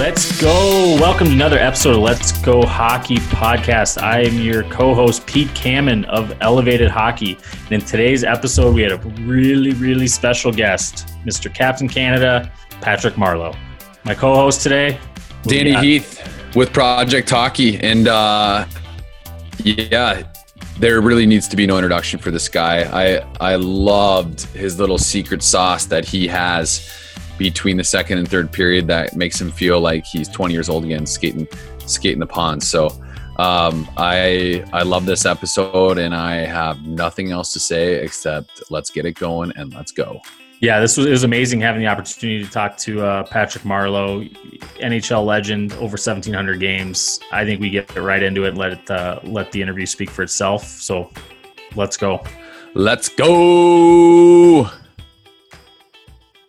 Let's go. Welcome to another episode of Let's Go Hockey Podcast. I am your co host, Pete Kamen of Elevated Hockey. And in today's episode, we had a really, really special guest, Mr. Captain Canada, Patrick Marleau. My co host today, Danny Heath with Project Hockey. And uh, yeah, there really needs to be no introduction for this guy. I, I loved his little secret sauce that he has between the second and third period that makes him feel like he's 20 years old again, skating skating the pond. So um, I I love this episode, and I have nothing else to say except let's get it going and let's go. Yeah, this was it was amazing having the opportunity to talk to uh, Patrick Marleau, NHL legend, over 1,700 games. I think we get right into it and let it uh, let the interview speak for itself. So let's go. Let's go.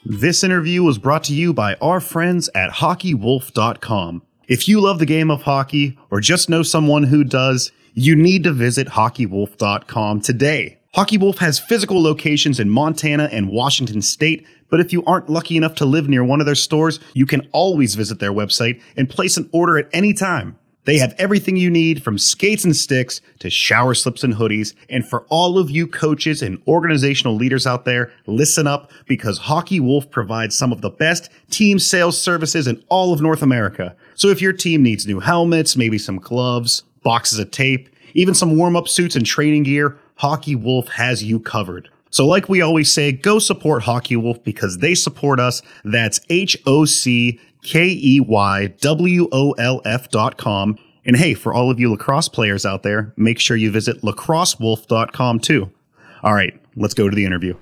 This interview was brought to you by our friends at HockeyWolf.com. If you love the game of hockey or just know someone who does, you need to visit HockeyWolf.com today. Hockey Wolf has physical locations in Montana and Washington State, but if you aren't lucky enough to live near one of their stores, you can always visit their website and place an order at any time. They have everything you need from skates and sticks to shower slips and hoodies. And for all of you coaches and organizational leaders out there, listen up because Hockey Wolf provides some of the best team sales services in all of North America. So if your team needs new helmets, maybe some gloves, boxes of tape, even some warm up suits and training gear, Hockey Wolf has you covered. So, like we always say, go support Hockey Wolf because they support us. That's H O C K E Y W O L F dot com. And hey, for all of you lacrosse players out there, make sure you visit lacrossewolf.com too. All right, let's go to the interview.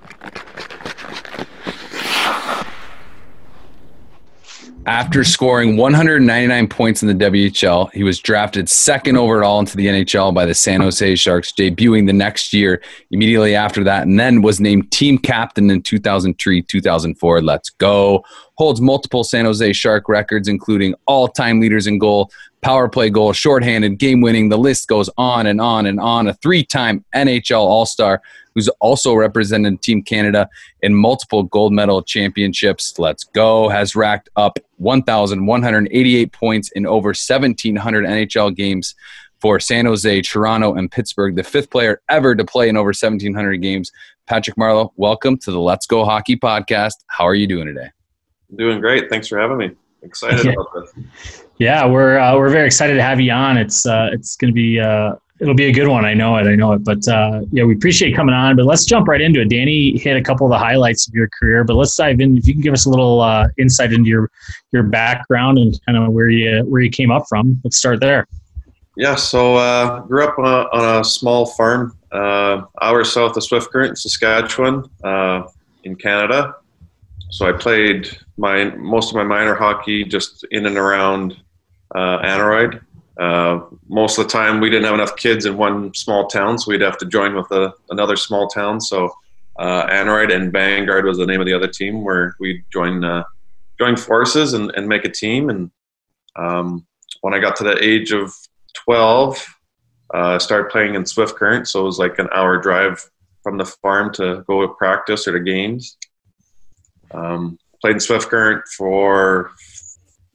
After scoring 199 points in the WHL, he was drafted second overall into the NHL by the San Jose Sharks, debuting the next year immediately after that, and then was named team captain in 2003 2004. Let's go. Holds multiple San Jose Shark records, including all time leaders in goal, power play goal, shorthanded, game winning. The list goes on and on and on. A three time NHL All Star who's also represented Team Canada in multiple gold medal championships. Let's go. Has racked up 1,188 points in over 1,700 NHL games for San Jose, Toronto, and Pittsburgh. The fifth player ever to play in over 1,700 games. Patrick Marleau, welcome to the Let's Go Hockey podcast. How are you doing today? Doing great. Thanks for having me. Excited yeah. about this. Yeah, we're uh, we're very excited to have you on. It's uh, it's going to be uh, it'll be a good one. I know it. I know it. But uh, yeah, we appreciate coming on. But let's jump right into it. Danny hit a couple of the highlights of your career, but let's dive in. If you can give us a little uh, insight into your your background and kind of where you where you came up from. Let's start there. Yeah. So uh, grew up on a, on a small farm, uh, hours south of Swift Current, Saskatchewan, uh, in Canada. So I played my most of my minor hockey just in and around uh, Aneroid uh, most of the time, we didn't have enough kids in one small town, so we'd have to join with a, another small town. So, uh, and Vanguard was the name of the other team where we join uh, join forces and, and make a team. And um, when I got to the age of 12, uh, started playing in Swift Current, so it was like an hour drive from the farm to go to practice or to games. Um, played in Swift Current for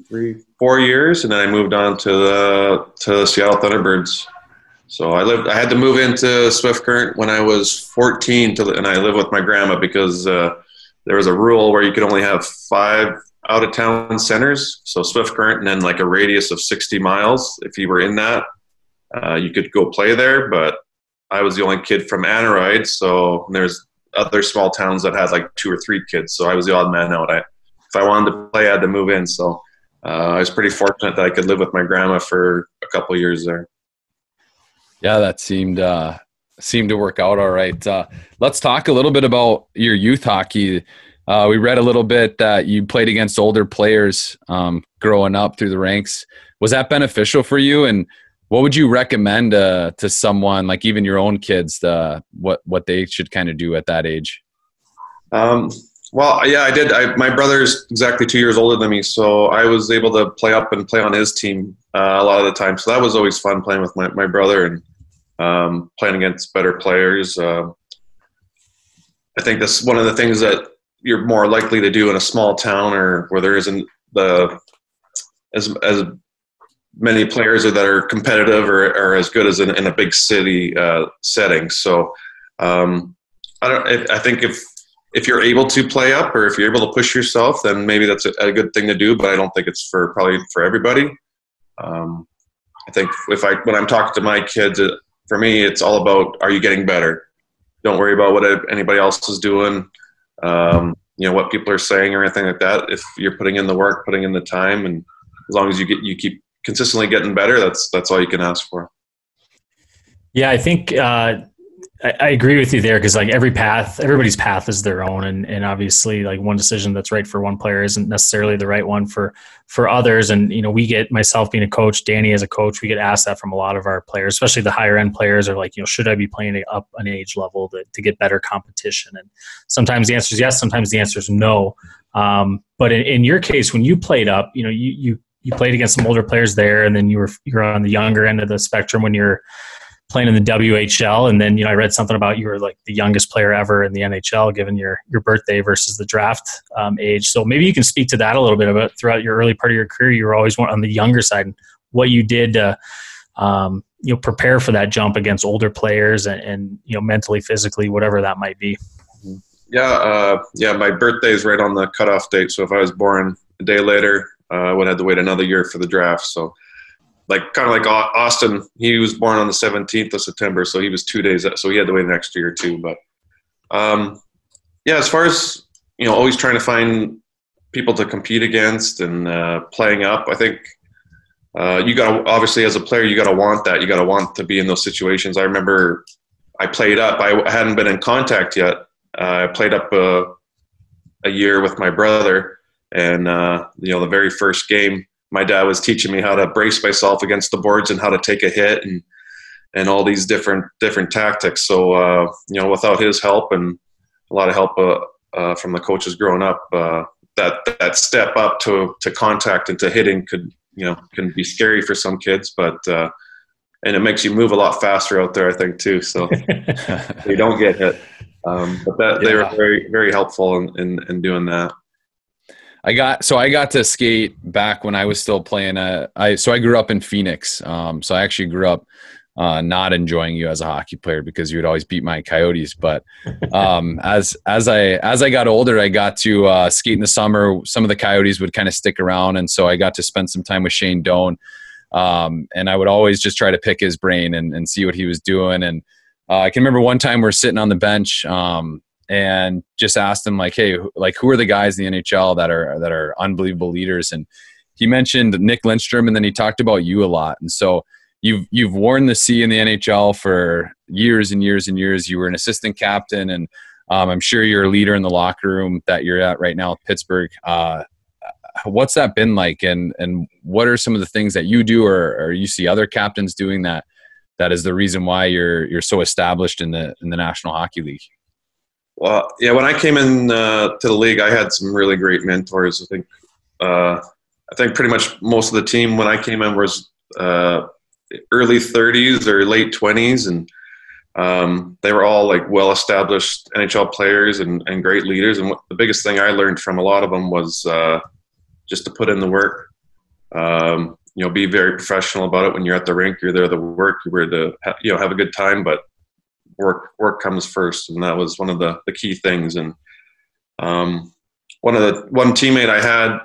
three, four years, and then I moved on to the to the Seattle Thunderbirds. So I lived. I had to move into Swift Current when I was 14, to, and I lived with my grandma because uh, there was a rule where you could only have five out of town centers. So Swift Current, and then like a radius of 60 miles. If you were in that, uh, you could go play there. But I was the only kid from Aneroid, so there's other small towns that had like two or three kids. So I was the odd man out. I, if I wanted to play, I had to move in. So I was pretty fortunate that I could live with my grandma for a couple years there. Yeah, that seemed uh, seemed to work out all right. Uh, let's talk a little bit about your youth hockey. Uh, we read a little bit that you played against older players um, growing up through the ranks. Was that beneficial for you? And what would you recommend uh, to someone, like even your own kids, uh, what what they should kind of do at that age? Um, well, yeah, I did. I, my brother's exactly two years older than me, so I was able to play up and play on his team uh, a lot of the time. So that was always fun playing with my, my brother and um, playing against better players. Uh, I think that's one of the things that you're more likely to do in a small town or where there isn't the as as many players that are competitive or, or as good as in, in a big city uh, setting. So um, I don't. I think if if you're able to play up or if you're able to push yourself, then maybe that's a, a good thing to do. But I don't think it's for probably for everybody. Um, I think if I when I'm talking to my kids, it, for me, it's all about are you getting better? Don't worry about what anybody else is doing. Um, you know what people are saying or anything like that. If you're putting in the work, putting in the time, and as long as you get you keep consistently getting better, that's that's all you can ask for. Yeah, I think uh, I, I, agree with you there because like every path, everybody's path is their own, and and obviously like one decision that's right for one player isn't necessarily the right one for for others. And you know, we get myself being a coach, Danny as a coach, we get asked that from a lot of our players, especially the higher end players, are like, you know, should I be playing up an age level to, to get better competition? And sometimes the answer is yes, sometimes the answer is no. Um, but in, in your case, when you played up, you know, you you you played against some older players there, and then you were you're on the younger end of the spectrum when you're playing in the WHL, and then you know I read something about you were like the youngest player ever in the NHL, given your your birthday versus the draft um, age. So maybe you can speak to that a little bit about throughout your early part of your career. You were always on the younger side, and what you did to um, you know prepare for that jump against older players, and, and you know mentally, physically, whatever that might be. Yeah, uh, yeah. My birthday is right on the cutoff date, so if I was born a day later, uh, I would have to wait another year for the draft. So like kind of like Auston, he was born on the 17th of September, so he was two days, so he had to wait an extra year too. But um, yeah, as far as you know, always trying to find people to compete against and uh, playing up. I think uh, you got to obviously as a player, you got to want that. You got to want to be in those situations. I remember I played up. I hadn't been in contact yet. Uh, I played up a, a year with my brother, and uh, you know the very first game my dad was teaching me how to brace myself against the boards and how to take a hit and and all these different different tactics. So uh, you know, without his help and a lot of help uh, uh, from the coaches growing up, uh, that that step up to to contact and to hitting could you know can be scary for some kids, but uh, and it makes you move a lot faster out there, I think too. So you don't get hit. Um, but that yeah. they were very very helpful in, in, in doing that. I got so I got to skate back when I was still playing. Uh, I so I grew up in Phoenix. Um, so I actually grew up uh, not enjoying you as a hockey player because you would always beat my Coyotes. But um, as as I as I got older, I got to uh, skate in the summer. Some of the Coyotes would kind of stick around, and so I got to spend some time with Shane Doan. Um, and I would always just try to pick his brain and, and see what he was doing. And uh, I can remember one time we we're sitting on the bench. Um, and just asked him like, "Hey, like who are the guys in the NHL that are that are unbelievable leaders?" And he mentioned Nick Lidstrom, and then he talked about you a lot. And so you've you've worn the C in the NHL for years and years and years. You were an assistant captain, and um, I'm sure you're a leader in the locker room that you're at right now Pittsburgh. Uh, what's that been like, and and what are some of the things that you do, or, or you see other captains doing that? That is the reason why you're you're so established in the in the National Hockey League. Well, yeah, when I came in uh, to the league, I had some really great mentors. I think uh, I think pretty much most of the team when I came in was uh, early 30s or late 20s, and um, they were all like well-established NHL players and, and great leaders. And what, the biggest thing I learned from a lot of them was uh, just to put in the work. Um, you know, be very professional about it. When you're at the rink, you're there to work. You're there to you know have a good time, but work work comes first, and that was one of the, the key things. And um, one of the one teammate I had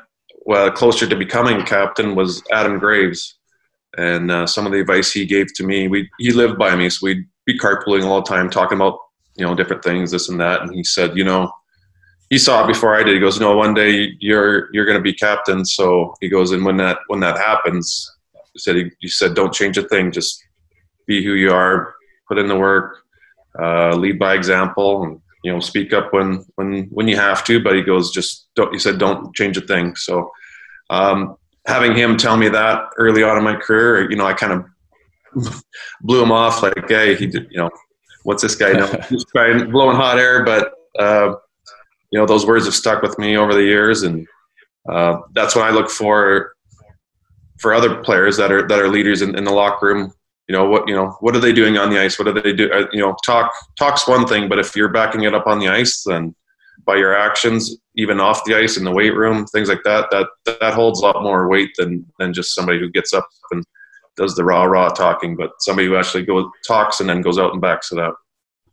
well, closer to becoming captain was Adam Graves, and uh, some of the advice he gave to me, we he lived by me, so we'd be carpooling all the time, talking about you know different things, this and that. And he said, you know, he saw it before I did. He goes, no, one day you're you're going to be captain. So he goes, and when that when that happens, he said he, he said, don't change a thing, just be who you are, put in the work, uh, lead by example, and you know speak up when when when you have to. But he goes, just don't. He said, don't change a thing. So um, having him tell me that early on in my career, you know, I kind of blew him off. Like, hey, he did, you know, what's this guy know? He's trying blowing hot air, but uh, you know, those words have stuck with me over the years, and uh, that's what I look for for other players that are that are leaders in, in the locker room you know what you know what are they doing on the ice what do they do uh, you know talk talk's one thing but if you're backing it up on the ice then by your actions, even off the ice in the weight room, things like that. That that holds a lot more weight than than just somebody who gets up and does the raw raw talking, but somebody who actually goes talks and then goes out and backs it up.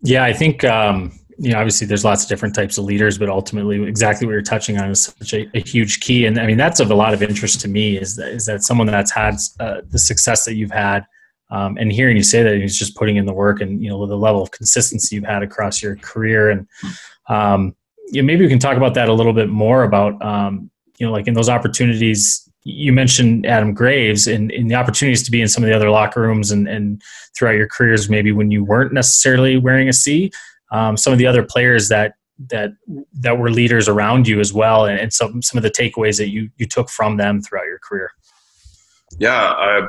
Yeah, I think um, you know obviously there's lots of different types of leaders, but ultimately exactly what you're touching on is such a, a huge key. And I mean that's of a lot of interest to me is that is that someone that's had uh, the success that you've had. Um, and hearing you say that he's just putting in the work and you know the level of consistency you've had across your career and um, you maybe we can talk about that a little bit more about um, you know like in those opportunities you mentioned Adam Graves and, and, the opportunities to be in some of the other locker rooms and, and throughout your careers, maybe when you weren't necessarily wearing a C, um, some of the other players that that that were leaders around you as well, and, and, some some of the takeaways that you you took from them throughout your career. Yeah, I,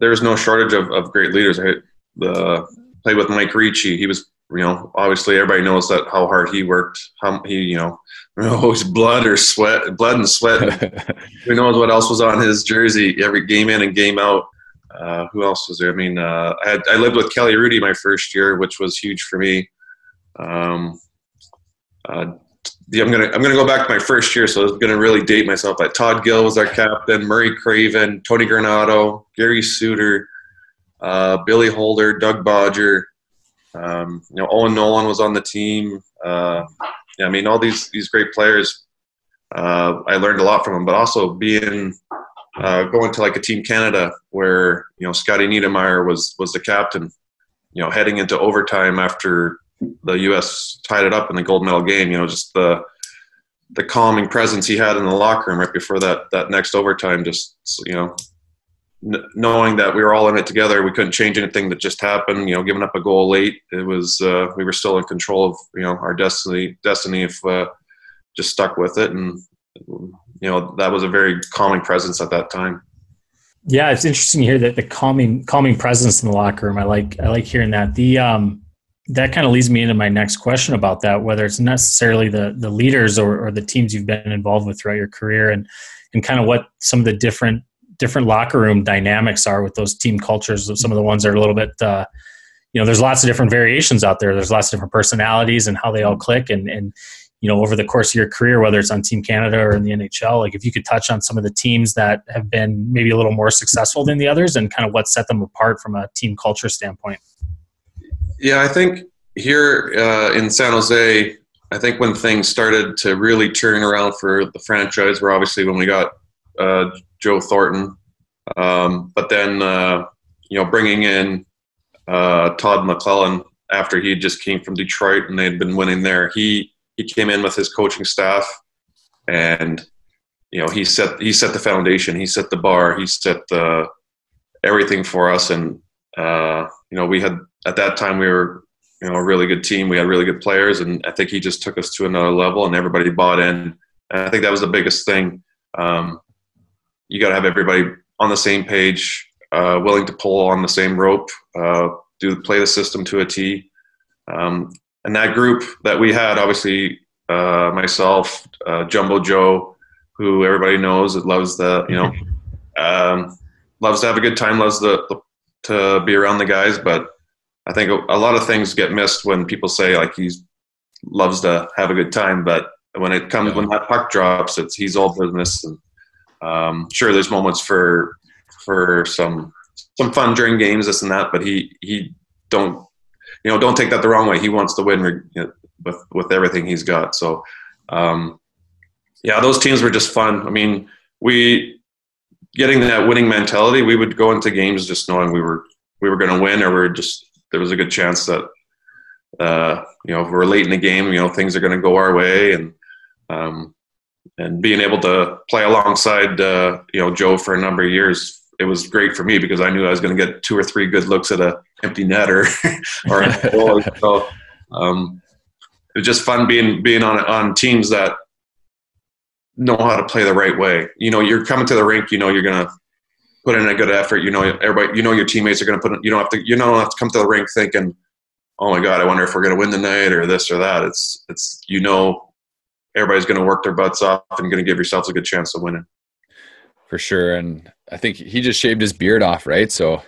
there's no shortage of, of great leaders. I the, played with Mike Ricci. He was, you know, obviously everybody knows that how hard he worked. How he, you know, always blood or sweat, blood and sweat. who knows what else was on his jersey every game in and game out. Uh, who else was there? I mean, uh, I, had, I lived with Kelly Hrudey my first year, which was huge for me. Um, uh, I'm gonna I'm gonna go back to my first year, so I'm gonna really date myself. But Todd Gill was our captain, Murray Craven, Tony Granato, Gary Suter, uh, Billy Houlder, Doug Bodger. Um, you know, Owen Nolan was on the team. Uh, yeah, I mean, all these these great players. Uh, I learned a lot from them, but also being uh, going to like a Team Canada where you know Scotty Niedermayer was was the captain. You know, heading into overtime after the U.S. tied it up in the gold medal game. You know, just the the calming presence he had in the locker room right before that that next overtime. Just you know, knowing that we were all in it together, we couldn't change anything that just happened. You know, giving up a goal late, it was uh, we were still in control of you know our destiny. Destiny if uh, just stuck with it, and you know that was a very calming presence at that time. Yeah, it's interesting to hear that the calming calming presence in the locker room. I like I like hearing that. The um, that kind of leads me into my next question about that. Whether it's necessarily the the leaders or, or the teams you've been involved with throughout your career, and and kind of what some of the different different locker room dynamics are with those team cultures. Some of the ones that are a little bit, uh, you know, there's lots of different variations out there. There's lots of different personalities and how they all click. And, and, you know, over the course of your career, whether it's on Team Canada or in the NHL, like if you could touch on some of the teams that have been maybe a little more successful than the others and kind of what set them apart from a team culture standpoint. Yeah, I think here uh, in San Jose, I think when things started to really turn around for the franchise were obviously when we got uh, Joe Thornton, um, but then uh, you know bringing in uh, Todd McLellan after he just came from Detroit and they had been winning there. He he came in with his coaching staff, and you know he set he set the foundation. He set the bar. He set the everything for us. And uh, you know we had at that time we were you know a really good team. We had really good players, and I think he just took us to another level, and everybody bought in. And I think that was the biggest thing. Um, you got to have everybody on the same page, uh, willing to pull on the same rope, uh, do play the system to a T. Um, and that group that we had, obviously, uh, myself, uh, Jumbo Joe, who everybody knows, that loves the you know, um, loves to have a good time, loves the, the, to be around the guys. But I think a, lot of things get missed when people say like he loves to have a good time, but when it comes when that puck drops, it's he's all business and um, sure, there's moments for for some some fun during games, this and that, but he he don't you know don't take that the wrong way. He wants to win with with everything he's got. So um, yeah, those teams were just fun. I mean, we getting that winning mentality. We would go into games just knowing we were we were going to win, or we are just there was a good chance that uh, you know if we're late in the game, you know things are going to go our way, and um, and being able to play alongside uh, you know Joe for a number of years, it was great for me because I knew I was going to get two or three good looks at a empty net or or a goal. so um, it was just fun being being on on teams that know how to play the right way. You know, you're coming to the rink. You know, you're going to put in a good effort. You know, everybody. You know, your teammates are going to put. In, you don't have to. You don't have to come to the rink thinking, "Oh my God, I wonder if we're going to win tonight or this or that." It's it's you know everybody's going to work their butts off and going to give yourselves a good chance of winning. For sure, and I think he just shaved his beard off, right? So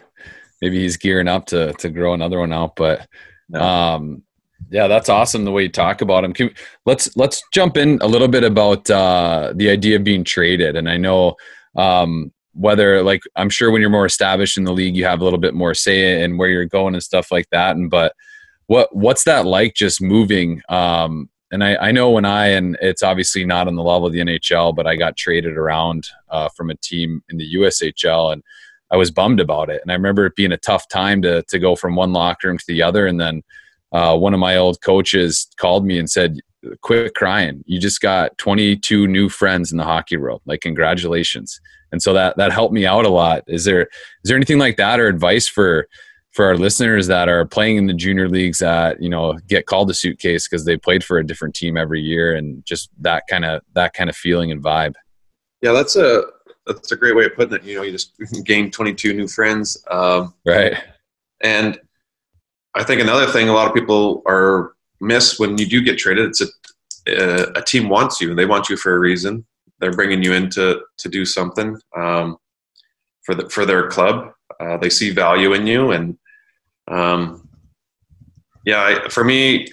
maybe he's gearing up to to grow another one out. But um, Yeah, that's awesome the way you talk about him. Can, let's let's jump in a little bit about uh, the idea of being traded. And I know um, whether like I'm sure when you're more established in the league, you have a little bit more say in where you're going and stuff like that. And but what what's that like just moving? Um, and I, I know when I and it's obviously not on the level of the NHL, but I got traded around uh, from a team in the USHL and I was bummed about it. And I remember it being a tough time to to go from one locker room to the other. And then uh, one of my old coaches called me and said, "Quit crying! You just got 22 new friends in the hockey world. Like, congratulations!" And so that that helped me out a lot. Is there is there anything like that or advice for for our listeners that are playing in the junior leagues that you know get called a suitcase because they played for a different team every year and just that kind of that kind of feeling and vibe? Yeah, that's a that's a great way of putting it. You know, you just gained 22 new friends. Um, right. And I think another thing a lot of people are miss when you do get traded, it's a, a, a team wants you. and They want you for a reason. They're bringing you in to, to do something um, for the, for their club. Uh, they see value in you, and um, yeah, I, for me,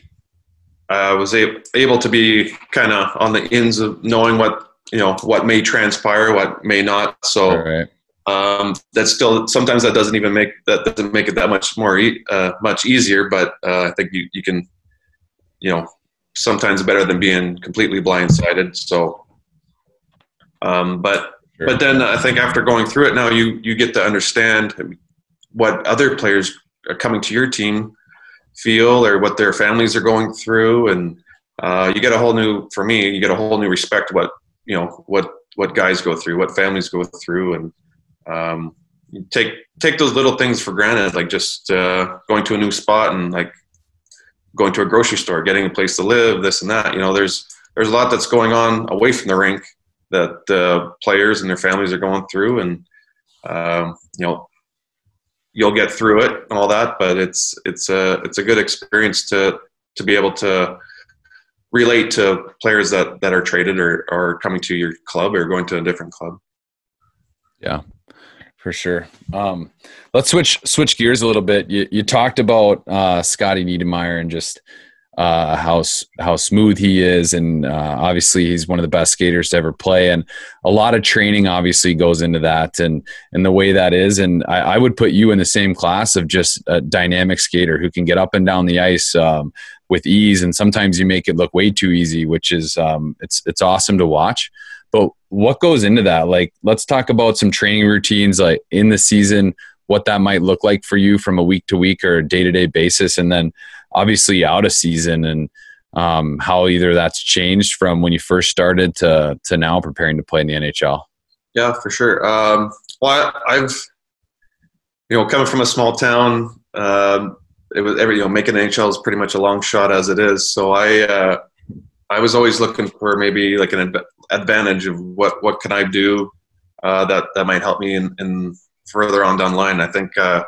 I was a, able to be kind of on the ends of knowing what you know what may transpire, what may not. So right. Um, that's still sometimes that doesn't even make that doesn't make it that much more e- uh, much easier. But uh, I think you you can you know sometimes better than being completely blindsided. So, um, but sure. but then I think after going through it now, you you get to understand what other players are coming to your team feel or what their families are going through and uh, you get a whole new for me you get a whole new respect what you know what what guys go through, what families go through, and um, take take those little things for granted, like just uh, going to a new spot and like going to a grocery store, getting a place to live, this and that. You know, there's there's a lot that's going on away from the rink that uh, players and their families are going through, and um, you know, you'll get through it and all that. But it's it's a it's a good experience to to be able to relate to players that that are traded or are coming to your club or going to a different club. Yeah, for sure. Um, let's switch switch gears a little bit. You, you talked about uh, Scotty Niedermayer and just uh, how how smooth he is, and uh, obviously he's one of the best skaters to ever play. And a lot of training obviously goes into that, and and the way that is. And I, I would put you in the same class of just a dynamic skater who can get up and down the ice. Um, with ease and sometimes you make it look way too easy which is um, it's it's awesome to watch but what goes into that? Like let's talk about some training routines like in the season what that might look like for you from a week to week or day to day basis and then obviously out of season and um, how either that's changed from when you first started to to now preparing to play in the NHL yeah for sure. Um, well I, have you know coming from a small town um, it was every you know making NHL is pretty much a long shot as it is. So I uh, I was always looking for maybe like an advantage of what what can I do uh, that that might help me in, in further on down the line. I think uh,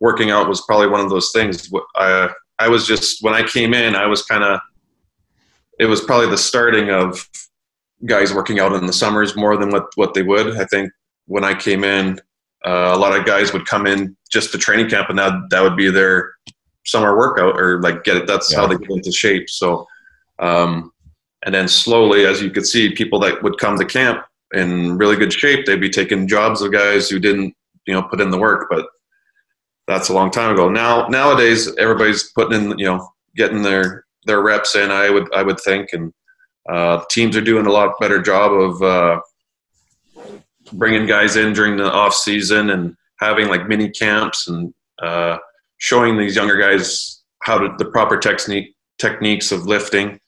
working out was probably one of those things. I I was just when I came in, I was kind of it was probably the starting of guys working out in the summers more than what what they would. I think when I came in, uh, a lot of guys would come in just to training camp, and that that would be their summer workout or like get it. That's yeah. how they get into shape. So, um, and then slowly, as you could see, people that would come to camp in really good shape, they'd be taking jobs of guys who didn't, you know, put in the work. But that's a long time ago. Now, nowadays, everybody's putting in, you know, getting their their reps in. I would I would think, and uh, teams are doing a lot better job of uh, bringing guys in during the off season and having like mini camps and uh, showing these younger guys how to the proper technique techniques of lifting.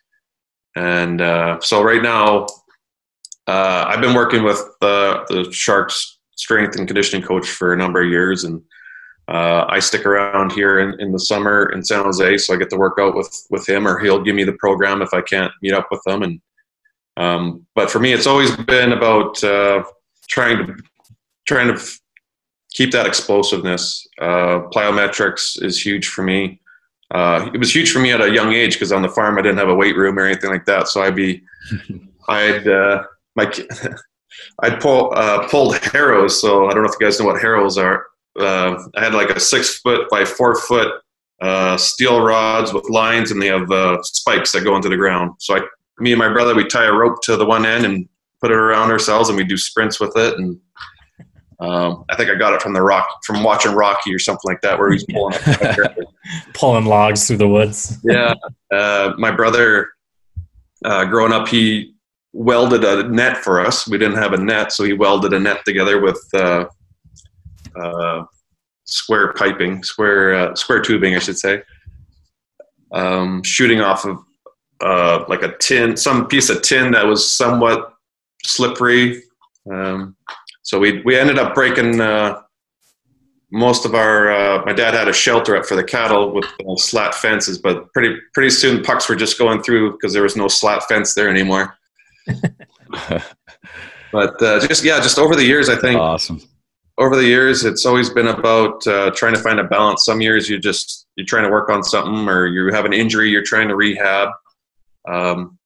And uh, so right now, uh, I've been working with the, the Sharks strength and conditioning coach for a number of years, and uh, I stick around here in, in the summer in San Jose, so I get to work out with with him, or he'll give me the program if I can't meet up with them. And um, but for me, it's always been about uh, trying to trying to keep that explosiveness. Uh, plyometrics is huge for me. Uh, it was huge for me at a young age because on the farm I didn't have a weight room or anything like that. So I'd be, I'd uh, my, I'd pull uh, pulled harrows. So I don't know if you guys know what harrows are. Uh, I had like a six foot by four foot uh, steel rods with lines, and they have uh, spikes that go into the ground. So I, me and my brother, we tie a rope to the one end and put it around ourselves, and we do sprints with it. And um, I think I got it from the rock from watching Rocky or something like that, where he's pulling pulling logs through the woods. yeah, uh, my brother, uh, growing up, he welded a net for us. We didn't have a net, so he welded a net together with uh, uh square piping, square uh, square tubing, I should say, um, shooting off of uh, like a tin, some piece of tin that was somewhat slippery. Um, so we we ended up breaking uh, most of our. Uh, my dad had a shelter up for the cattle with uh, slat fences, but pretty pretty soon pucks were just going through because there was no slat fence there anymore. but uh, just yeah, just over the years, I think awesome. Over the years, it's always been about uh, trying to find a balance. Some years you just you're trying to work on something, or you have an injury you're trying to rehab. Um,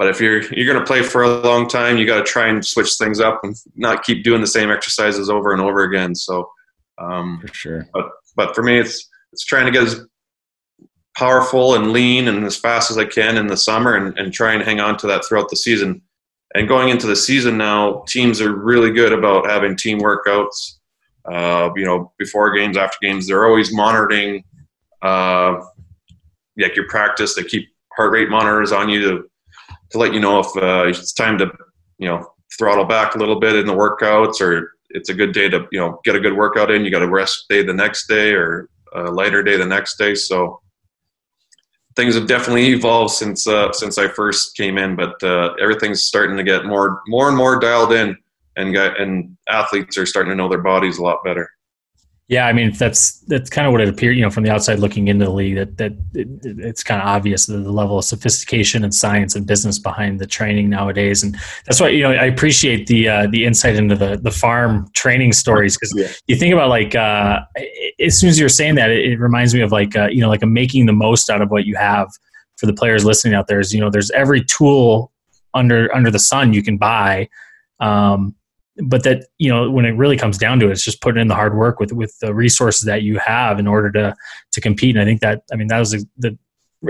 but if you're you're going to play for a long time, you got to try and switch things up and not keep doing the same exercises over and over again. So, um, for sure. But but for me, it's it's trying to get as powerful and lean and as fast as I can in the summer and, and try and hang on to that throughout the season. And going into the season now, teams are really good about having team workouts. Uh, you know, before games, after games, they're always monitoring uh, like your practice. They keep heart rate monitors on you to to let you know if uh, it's time to you know throttle back a little bit in the workouts or it's a good day to you know get a good workout in. You got a rest day the next day or a lighter day the next day. So things have definitely evolved since uh, since I first came in but uh, everything's starting to get more more and more dialed in and got, and athletes are starting to know their bodies a lot better yeah, I mean that's that's kind of what it appeared, you know, from the outside looking into the league. That that it, it's kind of obvious the, the, level of sophistication and science and business behind the training nowadays, and that's why you know I appreciate the uh, the insight into the the farm training stories because yeah. you think about like uh, as soon as you're saying that, it, it reminds me of like uh, you know like a making the most out of what you have for the players listening out there. Is you know there's every tool under under the sun you can buy. Um, but that you know when it really comes down to it it's just putting in the hard work with with the resources that you have in order to to compete. And i think that i mean that was the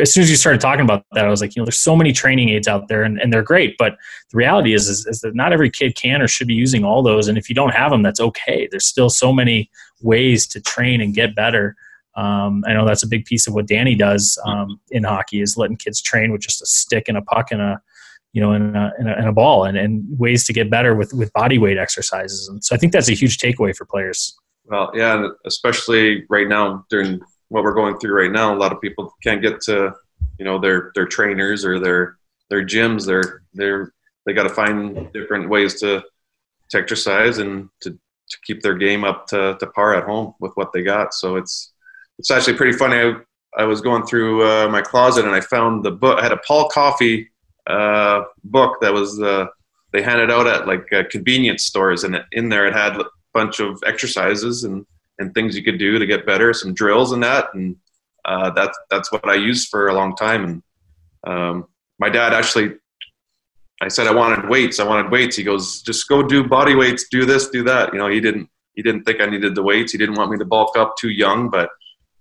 as soon as you started talking about that i was like you know there's so many training aids out there and, and they're great but the reality is, is, is that not every kid can or should be using all those. And if you don't have them that's okay. There's still so many ways to train and get better. Um, I know that's a big piece of what Danny does um, in hockey is letting kids train with just a stick and a puck and a you know, in a, in a, in a ball and, and ways to get better with, with body weight exercises. And so I think that's a huge takeaway for players. Well, yeah, and especially right now during what we're going through right now, a lot of people can't get to, you know, their, their trainers or their, their gyms. They're, they're, they got to find different ways to, to exercise and to, to keep their game up to, to par at home with what they got. So it's, it's actually pretty funny. I, I was going through uh, my closet and I found the book. I had a Paul Coffey uh, book that was uh, they handed out at like uh, convenience stores, and in there it had a bunch of exercises and and things you could do to get better, some drills and that, and uh, that's that's what I used for a long time. And um, my dad actually, I said I wanted weights. I wanted weights. He goes, just go do body weights, do this, do that. You know, he didn't he didn't think I needed the weights. He didn't want me to bulk up too young, but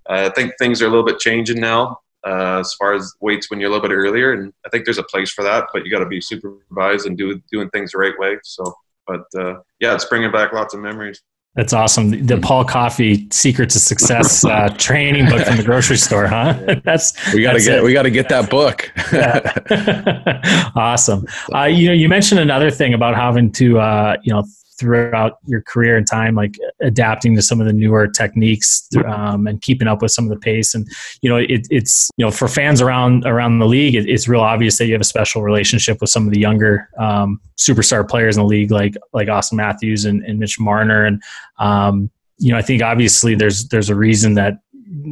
I think things are a little bit changing now uh, as far as weights when you're a little bit earlier. And I think there's a place for that, but you got to be supervised and do doing things the right way. So, but uh, yeah, it's bringing back lots of memories. That's awesome. The Paul Coffey Secret to Success uh, training book from the grocery store, huh? that's we got to get it. we got to get that book. awesome. Uh, you know, you mentioned another thing about having to uh, you know throughout your career and time, like adapting to some of the newer techniques um, and keeping up with some of the pace. And you know, it, it's you know for fans around around the league, it, it's real obvious that you have a special relationship with some of the younger um, superstar players in the league, like like Auston Matthews and, and Mitch Marner. And um, you know, I think obviously there's there's a reason that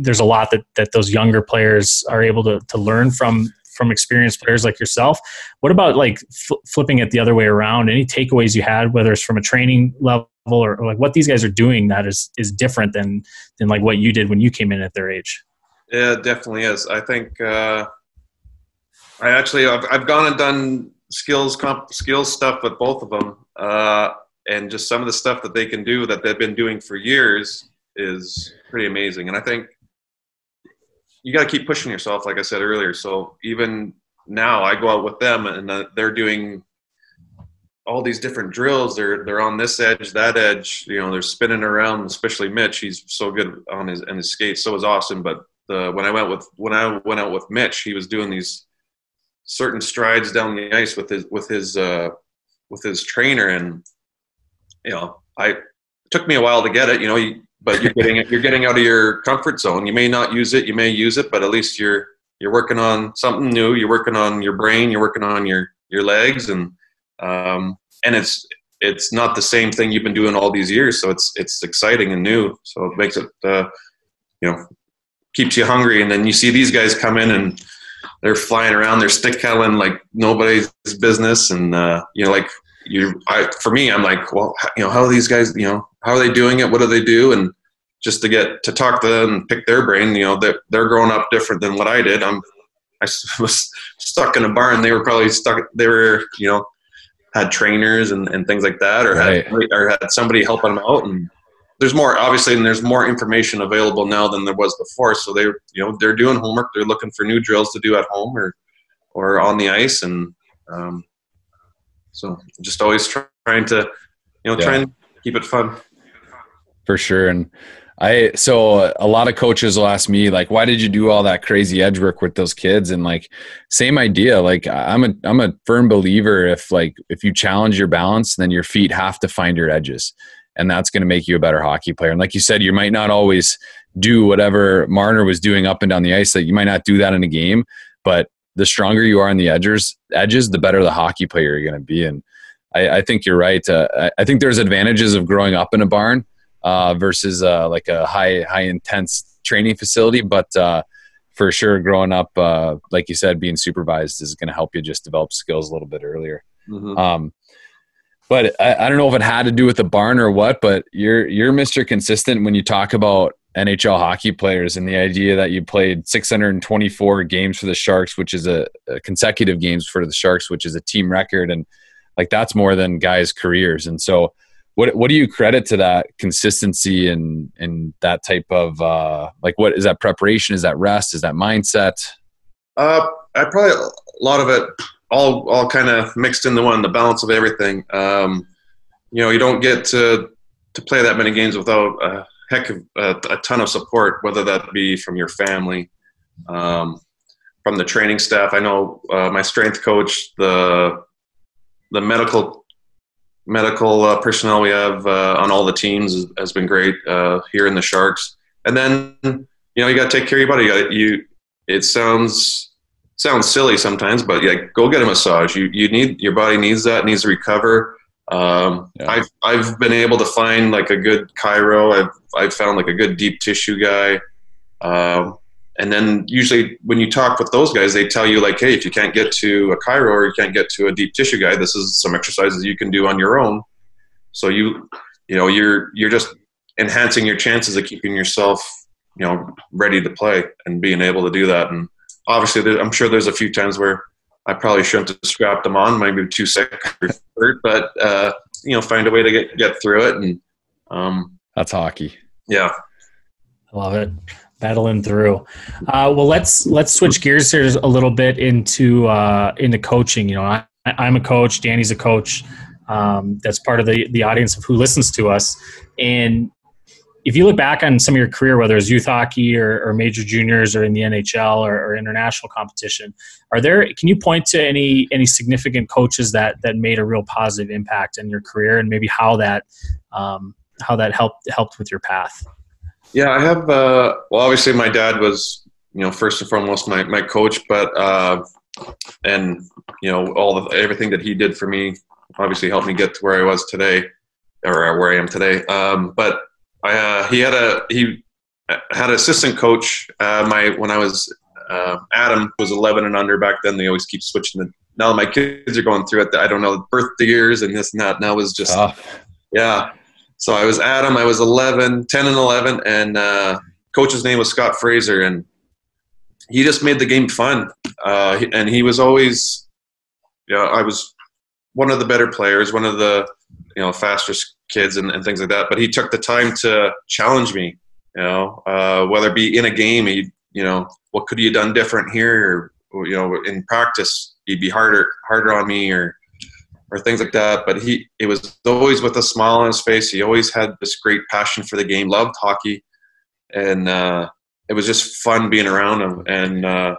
there's a lot that, that those younger players are able to, to learn from from experienced players like yourself. What about like fl- flipping it the other way around? Any takeaways you had, whether it's from a training level or, or, like what these guys are doing that is is different than than like what you did when you came in at their age? Yeah, definitely is. I think uh, I actually I've, I've gone and done skills comp, skills stuff with both of them, uh, and just some of the stuff that they can do that they've been doing for years is pretty amazing. And I think you got to keep pushing yourself, like I said earlier. So even now, I go out with them, and uh, they're doing all these different drills. They're they're on this edge, that edge. You know, they're spinning around. Especially Mitch, he's so good on his and his skates. So is Auston. But the, when I went with when I went out with Mitch, he was doing these certain strides down the ice with his with his uh, with his trainer, and you know, I took me a while to get it. You know, you, but you're getting you're getting out of your comfort zone. You may not use it, you may use it, but at least you're you're working on something new. You're working on your brain. You're working on your your legs, and um, and it's it's not the same thing you've been doing all these years. So it's it's exciting and new. So it makes it uh, you know keeps you hungry. And then you see these guys come in and they're flying around, they're stick handling like nobody's business, and uh, you know like you I for me I'm like well you know how are these guys you know how are they doing it? What do they do? And just to get to talk to them and pick their brain, you know, they're, they're growing up different than what I did. I'm, I was stuck in a barn. They were probably stuck. They were, you know, had trainers and, and things like that, or right. had or had somebody helping them out. And there's more, obviously, and there's more information available now than there was before. So they, you know, they're doing homework. They're looking for new drills to do at home or or on the ice, and um, so just always trying to, you know, yeah. try and keep it fun for sure. And I so a lot of coaches will ask me like, why did you do all that crazy edge work with those kids? And like, same idea. Like, I'm a I'm a firm believer if like if you challenge your balance, then your feet have to find your edges, and that's going to make you a better hockey player. And like you said, you might not always do whatever Marner was doing up and down the ice. That like you might not do that in a game, but the stronger you are on the edges, edges, the better the hockey player you're going to be. And I, I think you're right. Uh, I think there's advantages of growing up in a barn uh, versus uh, like a high high intense training facility. But uh, for sure, growing up, uh, like you said, being supervised is going to help you just develop skills a little bit earlier. Mm-hmm. Um, but I, I, don't know if it had to do with the barn or what. But you're you're Mr. Consistent when you talk about NHL hockey players and the idea that you played 624 games for the Sharks, which is a, a consecutive games for the Sharks, which is a team record, and like that's more than guys' careers. And so what what do you credit to that consistency and and that type of uh, like what is that preparation? Is that rest? Is that mindset? Uh, I probably a lot of it all all kind of mixed into one. The balance of everything. Um, you know, you don't get to to play that many games without a heck of a, a ton of support, whether that be from your family, um, from the training staff. I know uh, my strength coach, the the medical medical uh, personnel we have uh, on all the teams has been great uh, here in the Sharks. And then you know you got to take care of your body. You, you, it sounds sounds silly sometimes, but yeah, go get a massage. You you need your body needs that needs to recover. Um, yeah. I've I've been able to find like a good chiro. I've I've found like a good deep tissue guy. Um, and then usually when you talk with those guys, they tell you like, hey, if you can't get to a chiro or you can't get to a deep tissue guy, this is some exercises you can do on your own. So you, you know, you're you're just enhancing your chances of keeping yourself, you know, ready to play and being able to do that. And obviously, I'm sure there's a few times where I probably shouldn't have scrapped them on, maybe too sick or hurt, but uh, you know, find a way to get get through it. And um, that's hockey. Yeah, I love it battling through. Uh, well, let's let's switch gears here a little bit into uh, into coaching. You know, I, I'm a coach. Danny's a coach. Um, that's part of the the audience of who listens to us. And if you look back on some of your career, whether it's youth hockey or, or major juniors or in the NHL or, or, international competition, are there? Can you point to any any significant coaches that that made a real positive impact in your career, and maybe how that um, how that helped helped with your path? Yeah, I have. Uh, well, obviously, my dad was, you know, first and foremost my, my coach, but uh, and you know, all the everything that he did for me obviously helped me get to where I was today, or where I am today. Um, but I, uh, he had a he had an assistant coach. Uh, my when I was uh, Atom was 11 and under back then. They always keep switching the. Now my kids are going through it. I don't know birth years and this and that. Now was just yeah. So I was Atom. I was 11, 10 and 11, and uh, coach's name was Scott Fraser, and he just made the game fun. Uh, and he was always, you know, I was one of the better players, one of the, you know, fastest kids and, and things like that. But he took the time to challenge me. You know, uh, whether it be in a game, he, you know, what could you have done different here? Or, you know, in practice, he'd be harder, harder on me or, or things like that. But he, it was always with a smile on his face. He always had this great passion for the game, loved hockey. And, uh, it was just fun being around him. And, uh,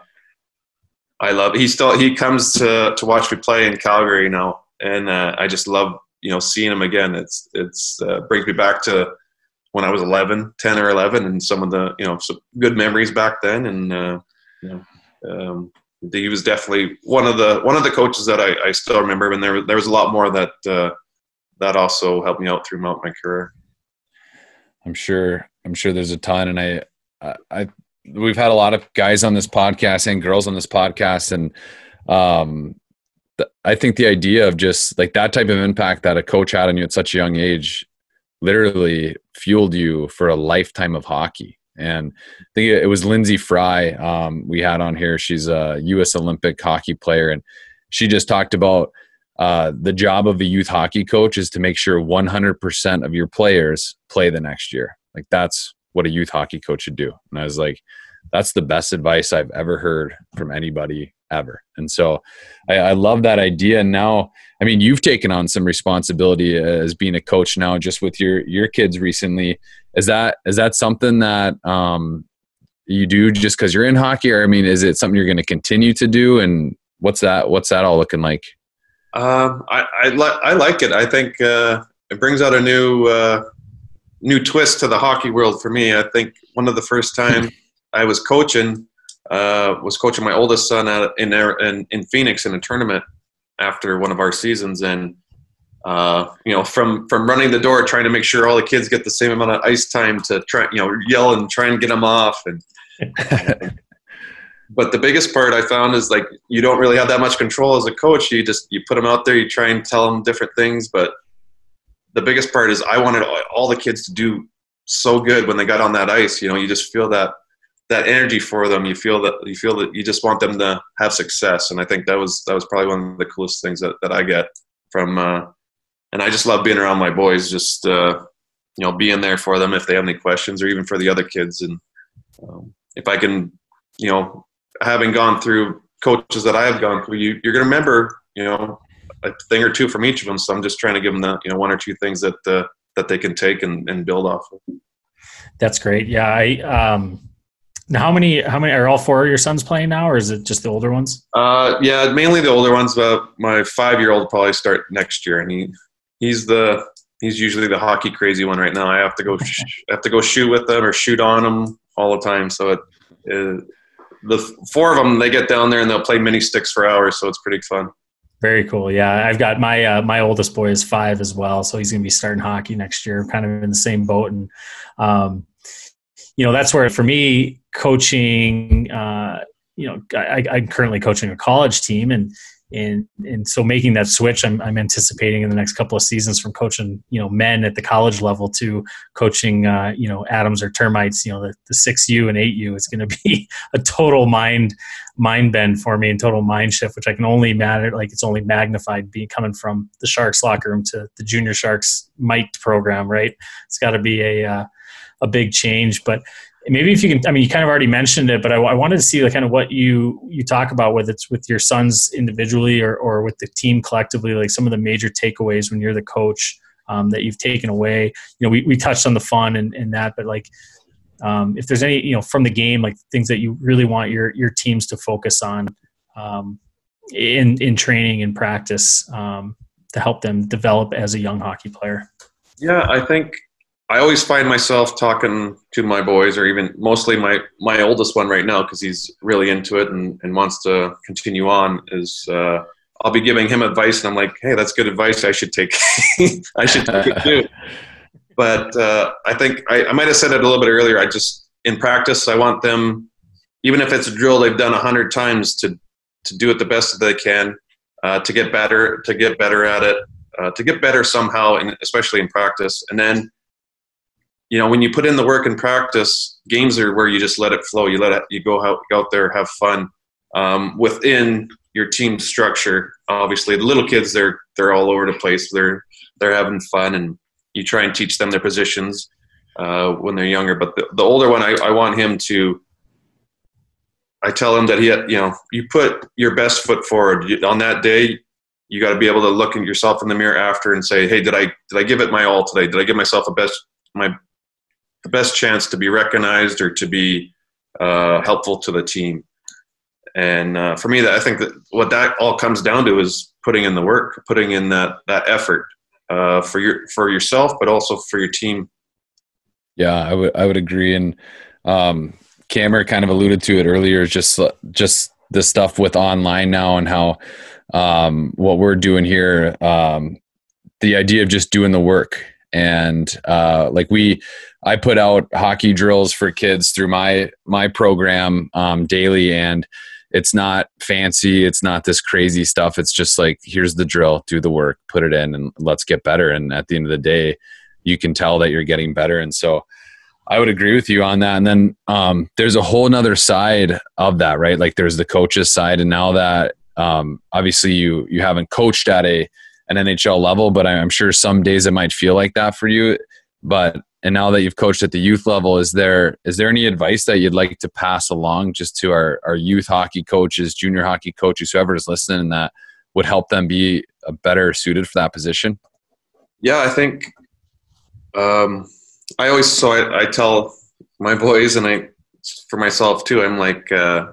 I love, he still, he comes to, to watch me play in Calgary now. And, uh, I just love, you know, seeing him again. It's, it's, uh, brings me back to, when I was 11, 10 or 11, and some of the you know some good memories back then. And uh, you know, um, he was definitely one of the one of the coaches that I, I still remember. And there there was a lot more that uh, that also helped me out throughout my career. I'm sure. I'm sure there's a ton, and I I we've had a lot of guys on this podcast and girls on this podcast, and um, I think the idea of just like that type of impact that a coach had on you at such a young age literally fueled you for a lifetime of hockey. And I think it was Lyndsey Fry um, we had on here. She's a U.S. Olympic hockey player, and she just talked about uh, the job of a youth hockey coach is to make sure 100% of your players play the next year. Like that's what a youth hockey coach should do. And I was like, that's the best advice I've ever heard from anybody ever. And so I, I, love that idea. And now, I mean, you've taken on some responsibility as being a coach now, just with your your kids recently. Is that is that something that um, you do just because you're in hockey, or I mean, is it something you're going to continue to do? And what's that what's that all looking like? Um, I I, li- I like it. I think uh, it brings out a new uh, new twist to the hockey world for me. I think one of the first time I was coaching uh, was coaching my oldest son in, in in Phoenix in a tournament after one of our seasons, and uh, you know, from from running the door, trying to make sure all the kids get the same amount of ice time to try, you know, yell and try and get them off. And but the biggest part I found is like you don't really have that much control as a coach. You just you put them out there, you try and tell them different things, but the biggest part is I wanted all the kids to do so good when they got on that ice. You know, you just feel that that energy for them. You feel that you feel that you just want them to have success, and I think that was that was probably one of the coolest things that, that I get from. Uh, and I just love being around my boys, just uh, you know, being there for them if they have any questions, or even for the other kids. And um, if I can, you know, having gone through coaches that I have gone through, you, you're going to remember, you know, a thing or two from each of them. So I'm just trying to give them the, you know, one or two things that uh, that they can take and, and build off of. That's great. Yeah, I um, now, how many? How many are all four of your sons playing now, or is it just the older ones? Uh, yeah, mainly the older ones. But my five-year-old probably start next year, and he he's the he's usually the hockey crazy one right now. I have to go sh- have to go shoot with them or shoot on them all the time. So it, it, the four of them they get down there and they'll play mini sticks for hours. So it's pretty fun. Very cool. Yeah, I've got my uh, my oldest boy is five as well, so he's going to be starting hockey next year. Kind of in the same boat, and um, you know that's where for me coaching uh, you know I, i'm currently coaching a college team and and and so making that switch I'm, I'm anticipating in the next couple of seasons from coaching you know men at the college level to coaching uh, you know atoms or termites you know the, the 6u and 8u is going to be a total mind mind bend for me and total mind shift which i can only matter like it's only magnified being coming from the sharks locker room to the junior sharks mite program right it's got to be a uh, a big change. But maybe if you can, I mean, you kind of already mentioned it, but I, I wanted to see like kind of what you you talk about, whether it's with your sons individually or or with the team collectively, like some of the major takeaways when you're the coach um, that you've taken away. You know, we we touched on the fun and, and that, but like. Um, if there's any, you know, from the game, like things that you really want your your teams to focus on um, in in training and practice um, to help them develop as a young hockey player. Yeah, I think I always find myself talking to my boys, or even mostly my my oldest one right now, because he's really into it and, and wants to continue on. Is uh, I'll be giving him advice, and I'm like, "Hey, that's good advice. I should take. I should take it too." But uh, I think I, I might have said it a little bit earlier. I just in practice, I want them, even if it's a drill they've done a hundred times, to to do it the best that they can, uh, to get better, to get better at it, uh, to get better somehow, and especially in practice, and then you know when you put in the work and practice games are where you just let it flow you let it you go out, out there have fun um, within your team structure obviously the little kids they're they're all over the place they're they're having fun and you try and teach them their positions uh, when they're younger but the, the older one I, I want him to I tell him that he, you know, you put your best foot forward you, on that day. You got to be able to look at yourself in the mirror after and say, "Hey, did I did I give it my all today? Did I give myself the best my the best chance to be recognized or to be uh, helpful to the team?" And uh, for me, that I think that what that all comes down to is putting in the work, putting in that that effort uh, for your for yourself, but also for your team. Yeah, I would I would agree, and um, Cameron kind of alluded to it earlier. Just just the stuff with online now and how um, what we're doing here. Um, the idea of just doing the work and uh, like we i put out hockey drills for kids through my my program um, daily and it's not fancy it's not this crazy stuff it's just like here's the drill do the work put it in and let's get better and at the end of the day you can tell that you're getting better and so I would agree with you on that. And then um, there's a whole nother side of that, right? Like there's the coaches side, and now that um, obviously you you haven't coached at a an NHL level, but I'm sure some days it might feel like that for you. But and now that you've coached at the youth level, is there is there any advice that you'd like to pass along just to our our youth hockey coaches, junior hockey coaches, whoever is listening, that would help them be a better suited for that position? Yeah, I think. Um, I always so I, I tell my boys and I for myself too. I'm like, uh,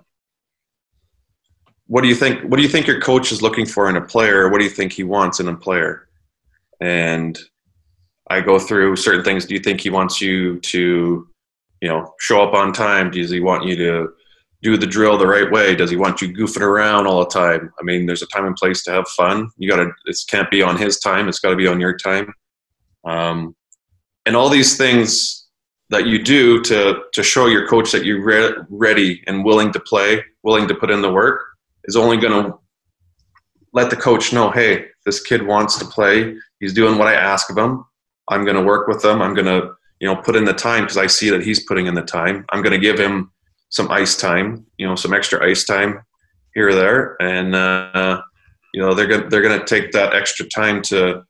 what do you think? What do you think your coach is looking for in a player? What do you think he wants in a player? And I go through certain things. Do you think he wants you to, you know, show up on time? Does he want you to do the drill the right way? Does he want you goofing around all the time? I mean, there's a time and place to have fun. You got to. It can't be on his time. It's got to be on your time. Um, and all these things that you do to to show your coach that you're re- ready and willing to play, willing to put in the work, is only going to let the coach know, hey, this kid wants to play. He's doing what I ask of him. I'm going to work with him. I'm going to you know put in the time because I see that he's putting in the time. I'm going to give him some ice time, you know, some extra ice time here or there, and uh, you know they're going to they're going to take that extra time to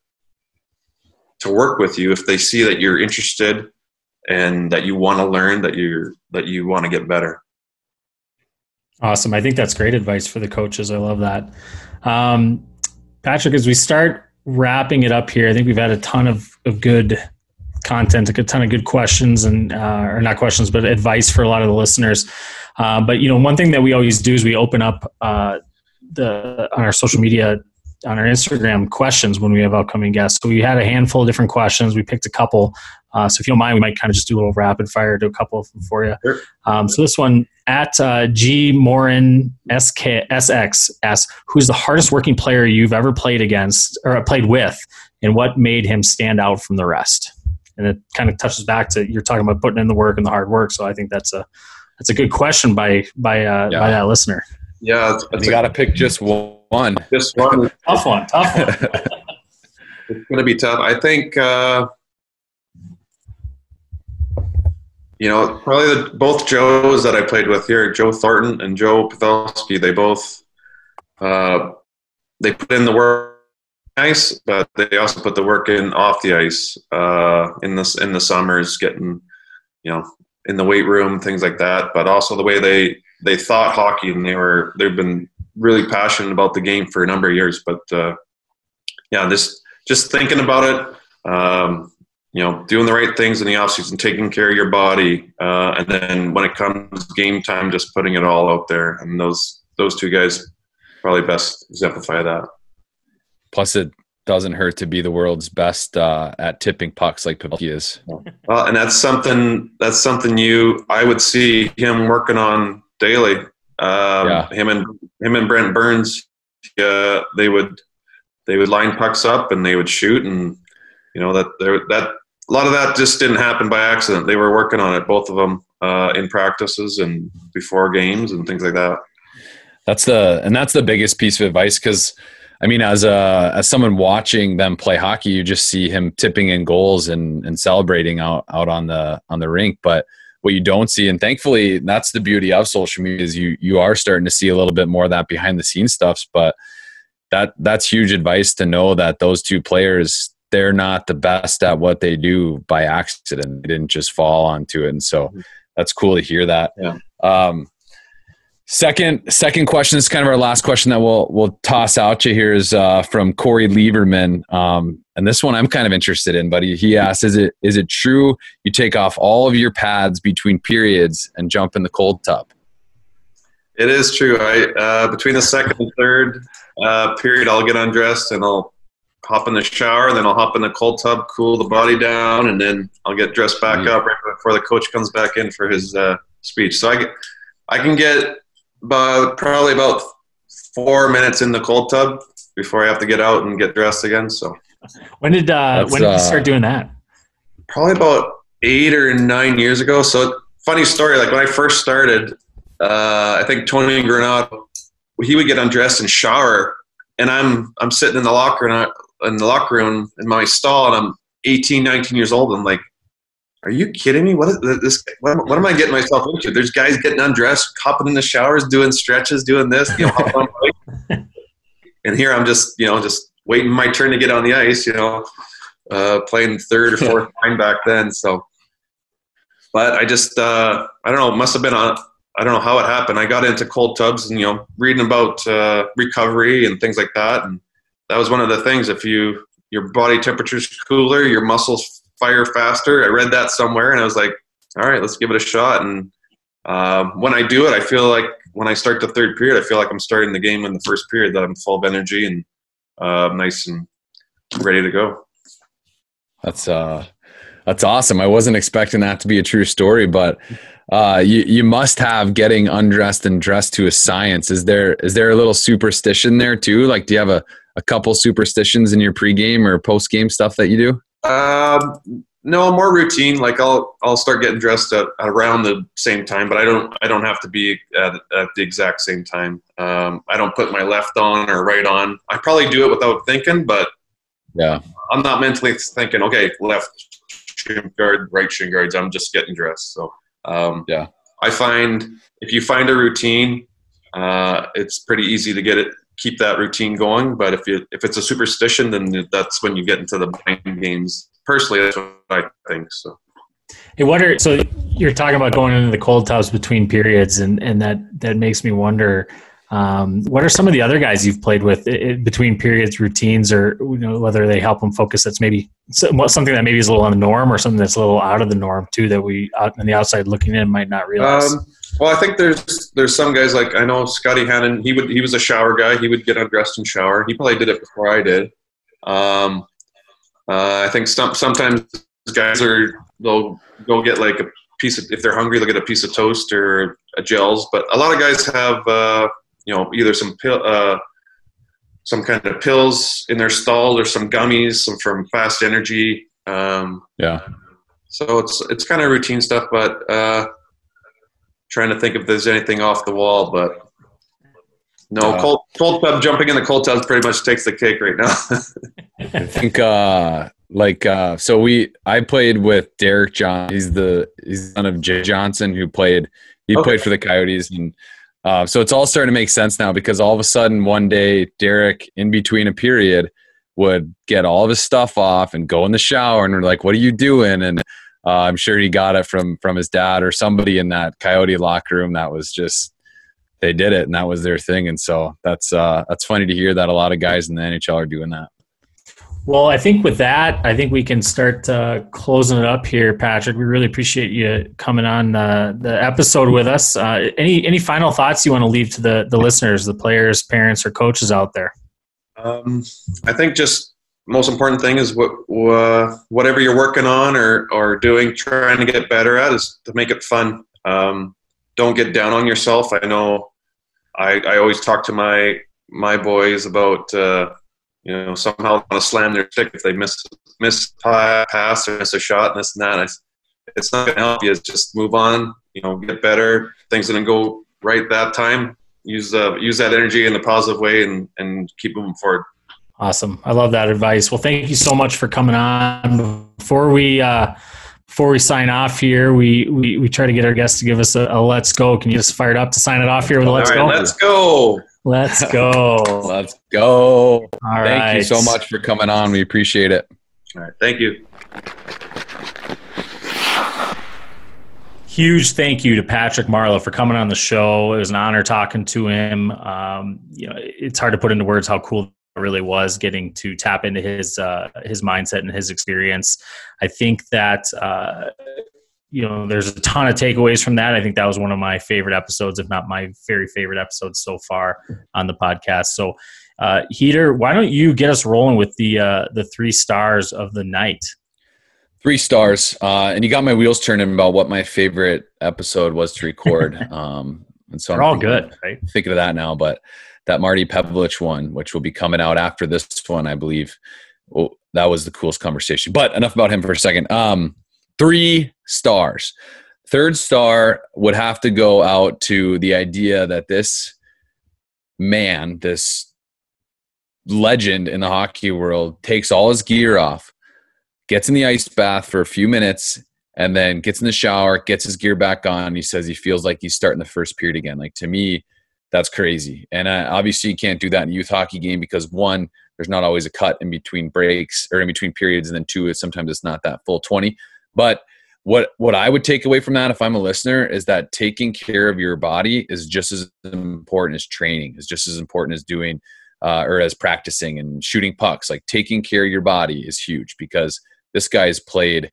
to work with you if they see that you're interested and that you want to learn that you're that you want to get better. Awesome. I think that's great advice for the coaches. I love that. Um, patrick as we start wrapping it up here i think we've had a ton of, of good content a ton of good questions and uh, or not questions but advice for a lot of the listeners. Uh, but you know one thing that we always do is we open up uh, the on our social media on our Instagram questions when we have upcoming guests. So we had a handful of different questions. We picked a couple. Uh, so if you don't mind, we might kind of just do a little rapid fire, do a couple of them for you. Sure. Um, so this one at uh, G Morin SK, SX asks, "Who's the hardest working player you've ever played against or played with, and what made him stand out from the rest?" And it kind of touches back to you're talking about putting in the work and the hard work. So I think that's a that's a good question by by uh, yeah. by that listener. Yeah, you got to pick just one. Just one. tough one. Tough one. it's going to be tough. I think. Uh, you know, probably the, both Joes that I played with here, Joe Thornton and Joe Pavelski, they both uh, they put in the work ice, but they also put the work in off the ice uh, in this in the summers, getting you know in the weight room, things like that. But also the way they they thought hockey and they were they've been really passionate about the game for a number of years. But uh, yeah, this just thinking about it, um, you know, doing the right things in the offseason, taking care of your body, uh, and then when it comes game time, just putting it all out there. And those those two guys probably best exemplify that. Plus, it doesn't hurt to be the world's best uh, at tipping pucks like Pavelski is. Well, and that's something that's something you I would see him working on daily. Um, yeah. Him and him and Brent Burns, uh, they would they would line pucks up and they would shoot, and you know that that a lot of that just didn't happen by accident. They were working on it, both of them, uh, in practices and before games and things like that. That's the and that's the biggest piece of advice because. I mean, as a as someone watching them play hockey, you just see him tipping in goals and, and celebrating out out on the on the rink. But what you don't see and thankfully that's the beauty of social media is you you are starting to see a little bit more of that behind the scenes stuffs but that that's huge advice to know that those two players they're not the best at what they do by accident they didn't just fall onto it and so mm-hmm. that's cool to hear that yeah. um, Second, second question is kind of our last question that we'll we'll toss out to here is uh, from Corey Lieberman, um, and this one I'm kind of interested in. But he, asks, "Is it is it true you take off all of your pads between periods and jump in the cold tub?" It is true. I uh, between the second and third uh, period, I'll get undressed and I'll hop in the shower, then I'll hop in the cold tub, cool the body down, and then I'll get dressed back mm-hmm. up right before the coach comes back in for his uh, speech. So I get, I can get about probably about four minutes in the cold tub before I have to get out and get dressed again. So when did uh, when did you start uh, doing that? Probably about eight or nine years ago. So funny story. Like when I first started, uh, I think Tony Granato, he would get undressed and shower, and I'm I'm sitting in the locker and in the locker room in my stall, and I'm 18, 19 years old. I'm like, are you kidding me? What is this? What, what, am I getting myself into? There's guys getting undressed, hopping in the showers, doing stretches, doing this, you know, and here I'm just, you know, just waiting my turn to get on the ice, you know, uh, playing third or fourth line back then. So, but I just, uh, I don't know, must have been on, I don't know how it happened. I got into cold tubs and, you know, reading about uh, recovery and things like that. And that was one of the things. If you, your body temperature is cooler, your muscles fire faster. I read that somewhere, and I was like, all right, let's give it a shot. And uh, when I do it, I feel like when I start the third period, I feel like I'm starting the game in the first period. That I'm full of energy and uh, nice and ready to go. That's uh, that's awesome. I wasn't expecting that to be a true story, but uh, you you must have getting undressed and dressed to a science. Is there is there a little superstition there too? Like, do you have a a couple superstitions in your pregame or postgame stuff that you do? Um, no, more routine. Like I'll I'll start getting dressed at, around the same time, but I don't I don't have to be at, at the exact same time. Um, I don't put my left on or right on. I probably do it without thinking, but yeah, I'm not mentally thinking. Okay, left shin guard, right shin guards. I'm just getting dressed. So um, yeah, I find if you find a routine, uh, it's pretty easy to get it keep that routine going. But if you if it's a superstition, then that's when you get into the mind games. Personally, that's what I think. So. Hey, what are so you're talking about going into the cold tubs between periods, and and that that makes me wonder. Um, what are some of the other guys you've played with it, between periods, routines, or you know, whether they help them focus? That's maybe something that maybe is a little on the norm, or something that's a little out of the norm too, that we out on the outside looking in might not realize. Um, well, I think there's there's some guys like I know Scotty Hannan. He would he was a shower guy. He would get undressed and shower. He probably did it before I did. Um, uh, I think some, sometimes guys are they'll go get like a piece of if they're hungry they'll get a piece of toast or a gels. But a lot of guys have uh, you know either some pill, uh, some kind of pills in their stall or some gummies, some from Fast Energy. Um, yeah. So it's it's kind of routine stuff, but uh, trying to think if there's anything off the wall, but no, uh, cold cold tub jumping in the cold tub pretty much takes the cake right now. I think uh like uh so we I played with Derek John. He's the he's son of Jay Johnson who played he okay. played for the Coyotes and uh, so it's all starting to make sense now because all of a sudden one day Derek in between a period would get all of his stuff off and go in the shower and we're like, "What are you doing?" And uh, I'm sure he got it from from his dad or somebody in that Coyote locker room. That was just they did it, and that was their thing. And so that's uh, that's funny to hear that a lot of guys in the NHL are doing that. Well, I think with that, I think we can start uh, closing it up here, Patrick. We really appreciate you coming on uh, the episode with us. Uh, any any final thoughts you want to leave to the the listeners, the players, parents, or coaches out there? Um, I think just most important thing is what whatever you're working on or, or doing, trying to get better at is to make it fun. Um, don't get down on yourself. I know I, I always talk to my my boys about uh, you know somehow want to slam their stick if they miss miss a pass or miss a shot and this and that. I, it's not going to help you. It's just move on. You know, get better. Things didn't go right that time. Use uh, use that energy in a positive way and and keep moving forward. Awesome. I love that advice. Well, thank you so much for coming on. Before we uh, before we sign off here, we, we we try to get our guests to give us a, a let's go. Can you just fire it up to sign it off here with a let's go? Let's go. Let's go. let's go. All Thank right. you so much for coming on. We appreciate it. All right. Thank you. huge thank you to Patrick Marleau for coming on the show. It was an honor talking to him. Um, you know, it's hard to put into words how cool it really was getting to tap into his uh, his mindset and his experience. I think that uh, you know there's a ton of takeaways from that. I think that was one of my favorite episodes, if not my very favorite episode so far on the podcast. So. Uh, Heater, why don't you get us rolling with the uh, the three stars of the night? Three stars, uh, and you got my wheels turning about what my favorite episode was to record. Um, and so They're I'm all thinking, good, right? Thinking of that now, but that Marty Pavlich one, which will be coming out after this one, I believe. Well, that was the coolest conversation. But enough about him for a second. Um, three stars. Third star would have to go out to the idea that this man, this legend in the hockey world, takes all his gear off, gets in the ice bath for a few minutes, and then gets in the shower, gets his gear back on. He says he feels like he's starting the first period again. Like to me, that's crazy. And uh, obviously, you can't do that in a youth hockey game because one, there's not always a cut in between breaks or in between periods, and then two, sometimes it's not that full 20. But what what I would take away from that if I'm a listener is that taking care of your body is just as important as training, is just as important as doing uh, or as practicing and shooting pucks. Like taking care of your body is huge because this guy's played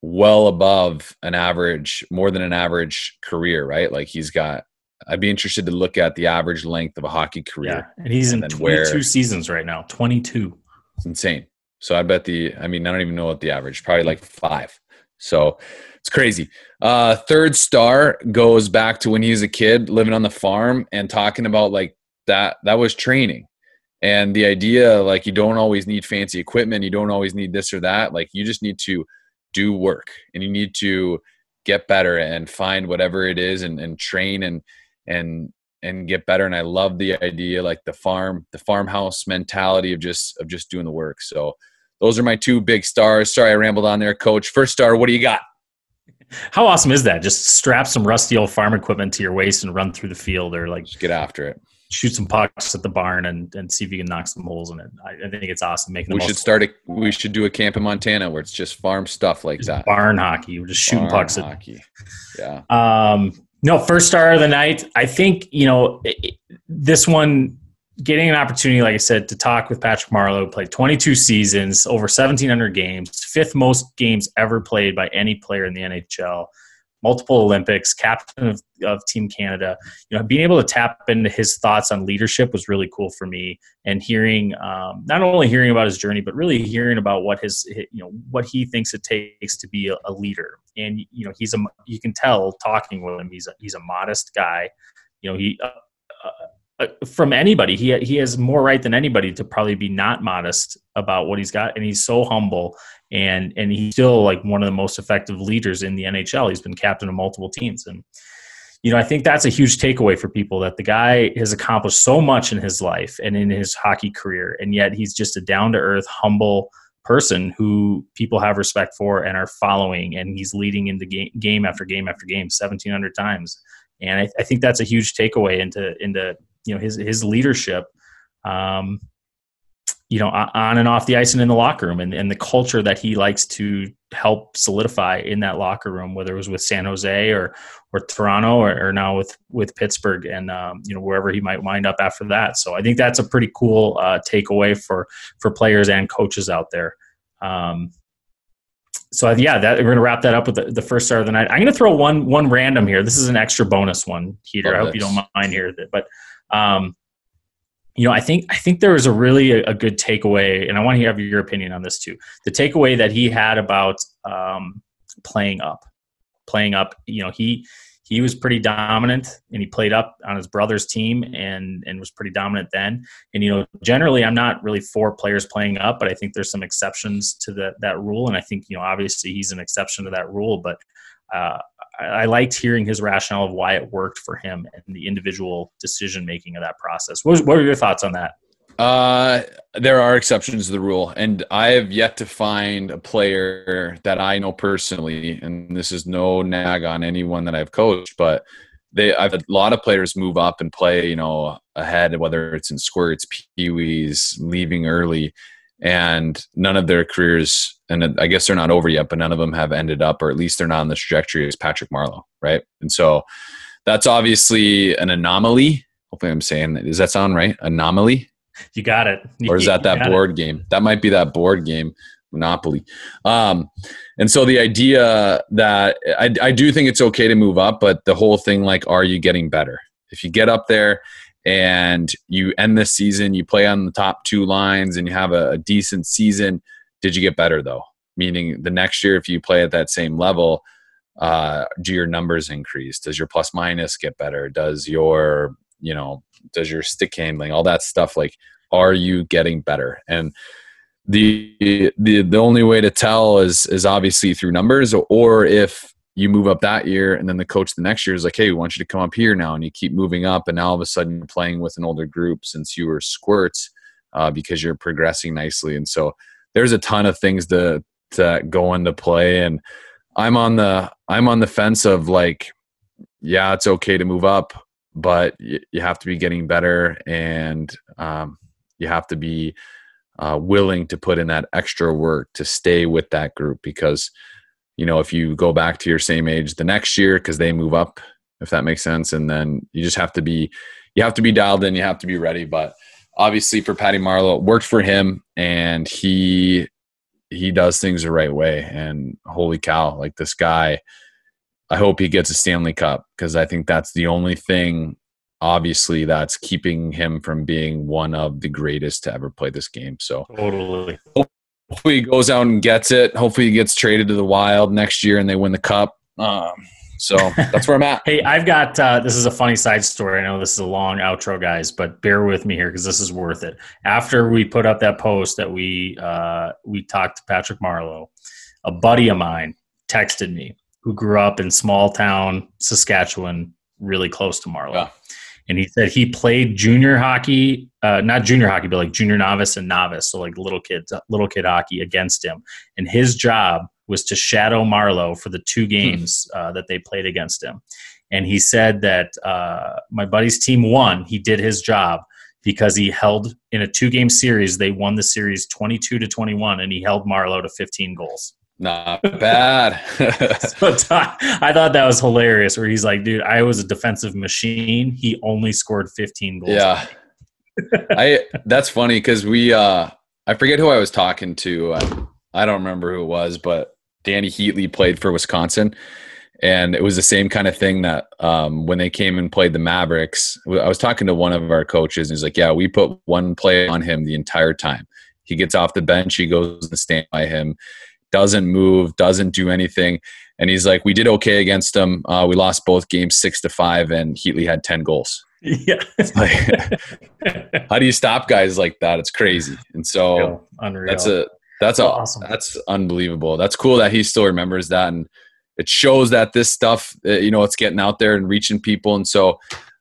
well above an average, more than an average career, right? Like he's got. I'd be interested to look at the average length of a hockey career. Yeah, and he's and in 22 where- seasons right now. 22. It's insane. So I bet the, I mean, I don't even know what the average, probably like five. So it's crazy. Uh, third star goes back to when he was a kid living on the farm and talking about like that, that was training. And the idea, like, you don't always need fancy equipment. You don't always need this or that. Like, you just need to do work and you need to get better and find whatever it is and, and train and, and, and get better. And I love the idea, like the farm, the farmhouse mentality of just, of just doing the work. So, those are my two big stars. Sorry, I rambled on there, coach. First star, what do you got? How awesome is that? Just strap some rusty old farm equipment to your waist and run through the field or like Just get after it. shoot some pucks at the barn and, and see if you can knock some holes in it. I, I think it's awesome making the We should start a we should do a camp in Montana where it's just farm stuff like just that. barn hockey. We're just shooting Farm pucks at hockey. Yeah. Um, no, first star of the night. I think you know it- this one. Getting an opportunity, like I said, to talk with Patrick Marleau, played 22 seasons, over 1,700 games, fifth most games ever played by any player in the NHL, multiple Olympics, captain of, of Team Canada. You know, being able to tap into his thoughts on leadership was really cool for me, and hearing um, not only hearing about his journey, but really hearing about what his you know what he thinks it takes to be a, a leader. And you know, he's a you can tell talking with him, he's a, he's a modest guy. You know, he. Uh, uh, Uh, from anybody, he he has more right than anybody to probably be not modest about what he's got, and he's so humble, and and he's still like one of the most effective leaders in the NHL. He's been captain of multiple teams, and you know I think that's a huge takeaway for people that the guy has accomplished so much in his life and in his hockey career, and yet he's just a down to earth, humble person who people have respect for and are following, and he's leading into game, game after game after game, seventeen hundred times, and I, I think that's a huge takeaway into into you know his his leadership um, you know on and off the ice and in the locker room and, and the culture that he likes to help solidify in that locker room whether it was with san jose or or toronto or, or now with with pittsburgh and um, you know wherever he might wind up after that so i think that's a pretty cool uh, takeaway for for players and coaches out there um, so yeah, that we're gonna wrap that up with the, the first star of the night. I'm gonna throw one one random here. This is an extra bonus one, Heater. I hope you don't mind here, but um, you know, I think I think there was a really a, a good takeaway, and I want to have your opinion on this too. The takeaway that he had about um, playing up, playing up. You know, he he was pretty dominant, and he played up on his brother's team, and and was pretty dominant then. And you know, generally, I'm not really for players playing up, but I think there's some exceptions to that that rule, and I think you know, obviously, he's an exception to that rule, but. Uh, I, liked hearing his rationale of why it worked for him and the individual decision making of that process. What, was, what are your thoughts on that? Uh, there are exceptions to the rule, and I have yet to find a player that I know personally, and this is no nag on anyone that I've coached, but they I've had a lot of players move up and play, you know, ahead, whether it's in squirts, peewees, leaving early, and none of their careers, and I guess they're not over yet, but none of them have ended up, or at least they're not on the trajectory as Patrick Marleau, right? And so that's obviously an anomaly. Hopefully, I'm saying that. Does that sound right? Anomaly. You got it. Or is that that board it. game? That might be that board game, Monopoly. Um, and so the idea that I, I do think it's okay to move up, but the whole thing, like, are you getting better? If you get up there and you end the season, you play on the top two lines and you have a, a decent season, did you get better though? Meaning the next year, if you play at that same level, uh, do your numbers increase? Does your plus minus get better? Does your, you know, does your stick handling, all that stuff, like, are you getting better? And the the the only way to tell is is obviously through numbers, or if you move up that year and then the coach the next year is like hey we want you to come up here now and you keep moving up and now all of a sudden you're playing with an older group since you were squirts uh, because you're progressing nicely. And so there's a ton of things to to go into play and i'm on the i'm on the fence of like yeah it's okay to move up but you, you have to be getting better and um, you have to be uh, willing to put in that extra work to stay with that group because you know, if you go back to your same age the next year because they move up, if that makes sense, and then you just have to be you have to be dialed in, you have to be ready. But obviously for Patty Marleau, it worked for him and he he does things the right way. And holy cow, like this guy, I hope he gets a Stanley Cup because I think that's the only thing obviously that's keeping him from being one of the greatest to ever play this game. So totally hopefully he goes out and gets it. Hopefully he gets traded to the Wild next year and they win the cup. Um, so that's where I'm at. hey, I've got uh, this is a funny side story. I know this is a long outro, guys, but bear with me here because this is worth it. After we put up that post that we uh, we talked to Patrick Marleau, a buddy of mine texted me who grew up in small town Saskatchewan, really close to Marleau. Yeah and he said he played junior hockey, uh, not junior hockey, but like junior novice and novice, so like little kids, little kid hockey against him, and his job was to shadow Marleau for the two hmm. games uh, that they played against him, and he said that uh, my buddy's team won. He did his job because he held in a two game series. They won the series twenty two to twenty one, and he held Marleau to fifteen goals. Not bad. so I thought that was hilarious. Where he's like, "Dude, I was a defensive machine. He only scored 15 goals." Yeah, I. That's funny because we. uh I forget who I was talking to. I, I don't remember who it was, but Dany Heatley played for Wisconsin, and it was the same kind of thing that um, when they came and played the Mavericks. I was talking to one of our coaches, and he's like, "Yeah, we put one play on him the entire time. He gets off the bench, he goes and stand by him." Doesn't move, doesn't do anything. And he's like, we did okay against them. Uh, we lost both games six to five, and Heatley had ten goals. Yeah. like, how do you stop guys like that? It's crazy. And so Unreal. that's a that's a, awesome. that's unbelievable. That's cool that he still remembers that, and it shows that this stuff, uh, you know, it's getting out there and reaching people. And so,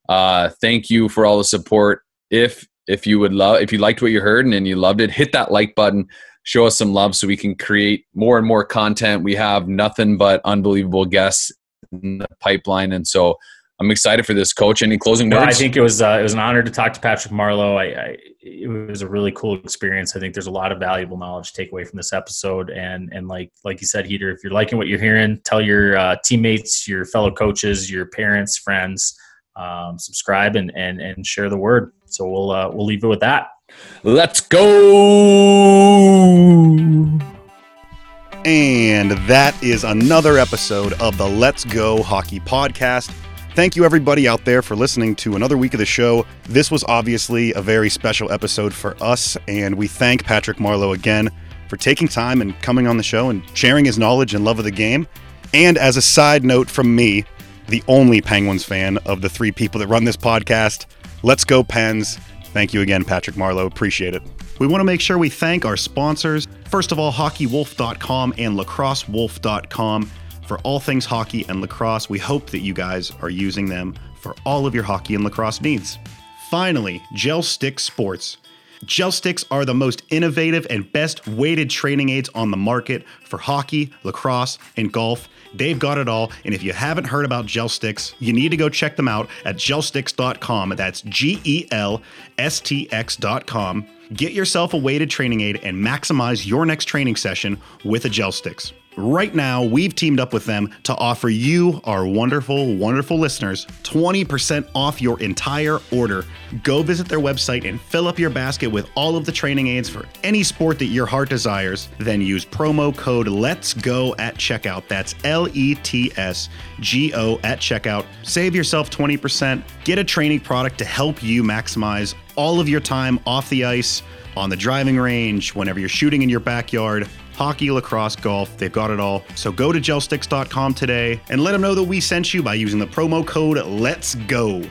uh, thank you for all the support. If if you would love, if you liked what you heard and, and you loved it, hit that like button show us some love so we can create more and more content. We have nothing but unbelievable guests in the pipeline, and so I'm excited for this. Coach, any closing words? I think it was uh, it was an honor to talk to Patrick Marleau. I, I, it was a really cool experience. I think there's a lot of valuable knowledge to take away from this episode. And and like like you said, Heater, if you're liking what you're hearing, tell your uh, teammates, your fellow coaches, your parents, friends, um, subscribe and and and share the word. So we'll uh, we'll leave it with that. Let's go. And that is another episode of the Let's Go Hockey Podcast. Thank you, everybody out there, for listening to another week of the show. This was obviously a very special episode for us, and we thank Patrick Marleau again for taking time and coming on the show and sharing his knowledge and love of the game. And as a side note from me, the only Penguins fan of the three people that run this podcast, let's go, Pens. Thank you again, Patrick Marleau. Appreciate it. We want to make sure we thank our sponsors. First of all, hockeywolf.com and lacrossewolf.com for all things hockey and lacrosse. We hope that you guys are using them for all of your hockey and lacrosse needs. Finally, Gel Stick Sports. Gel sticks are the most innovative and best weighted training aids on the market for hockey, lacrosse, and golf. They've got it all. And if you haven't heard about gel sticks, you need to go check them out at gelstx.com. That's G E L S T X.com. Get yourself a weighted training aid and maximize your next training session with a gel sticks. Right now, we've teamed up with them to offer you, our wonderful, wonderful listeners, 20% off your entire order. Go visit their website and fill up your basket with all of the training aids for any sport that your heart desires. Then use promo code Let's Go at checkout. That's L E T S G O at checkout. Save yourself 20%. Get a training product to help you maximize all of your time off the ice, on the driving range, whenever you're shooting in your backyard hockey, lacrosse, golf, they've got it all. So go to gelstx.com today and let them know that we sent you by using the promo code Let's Go.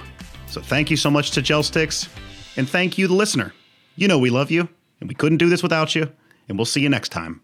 So thank you so much to GelStx, and thank you, the listener. You know we love you, and we couldn't do this without you, and we'll see you next time.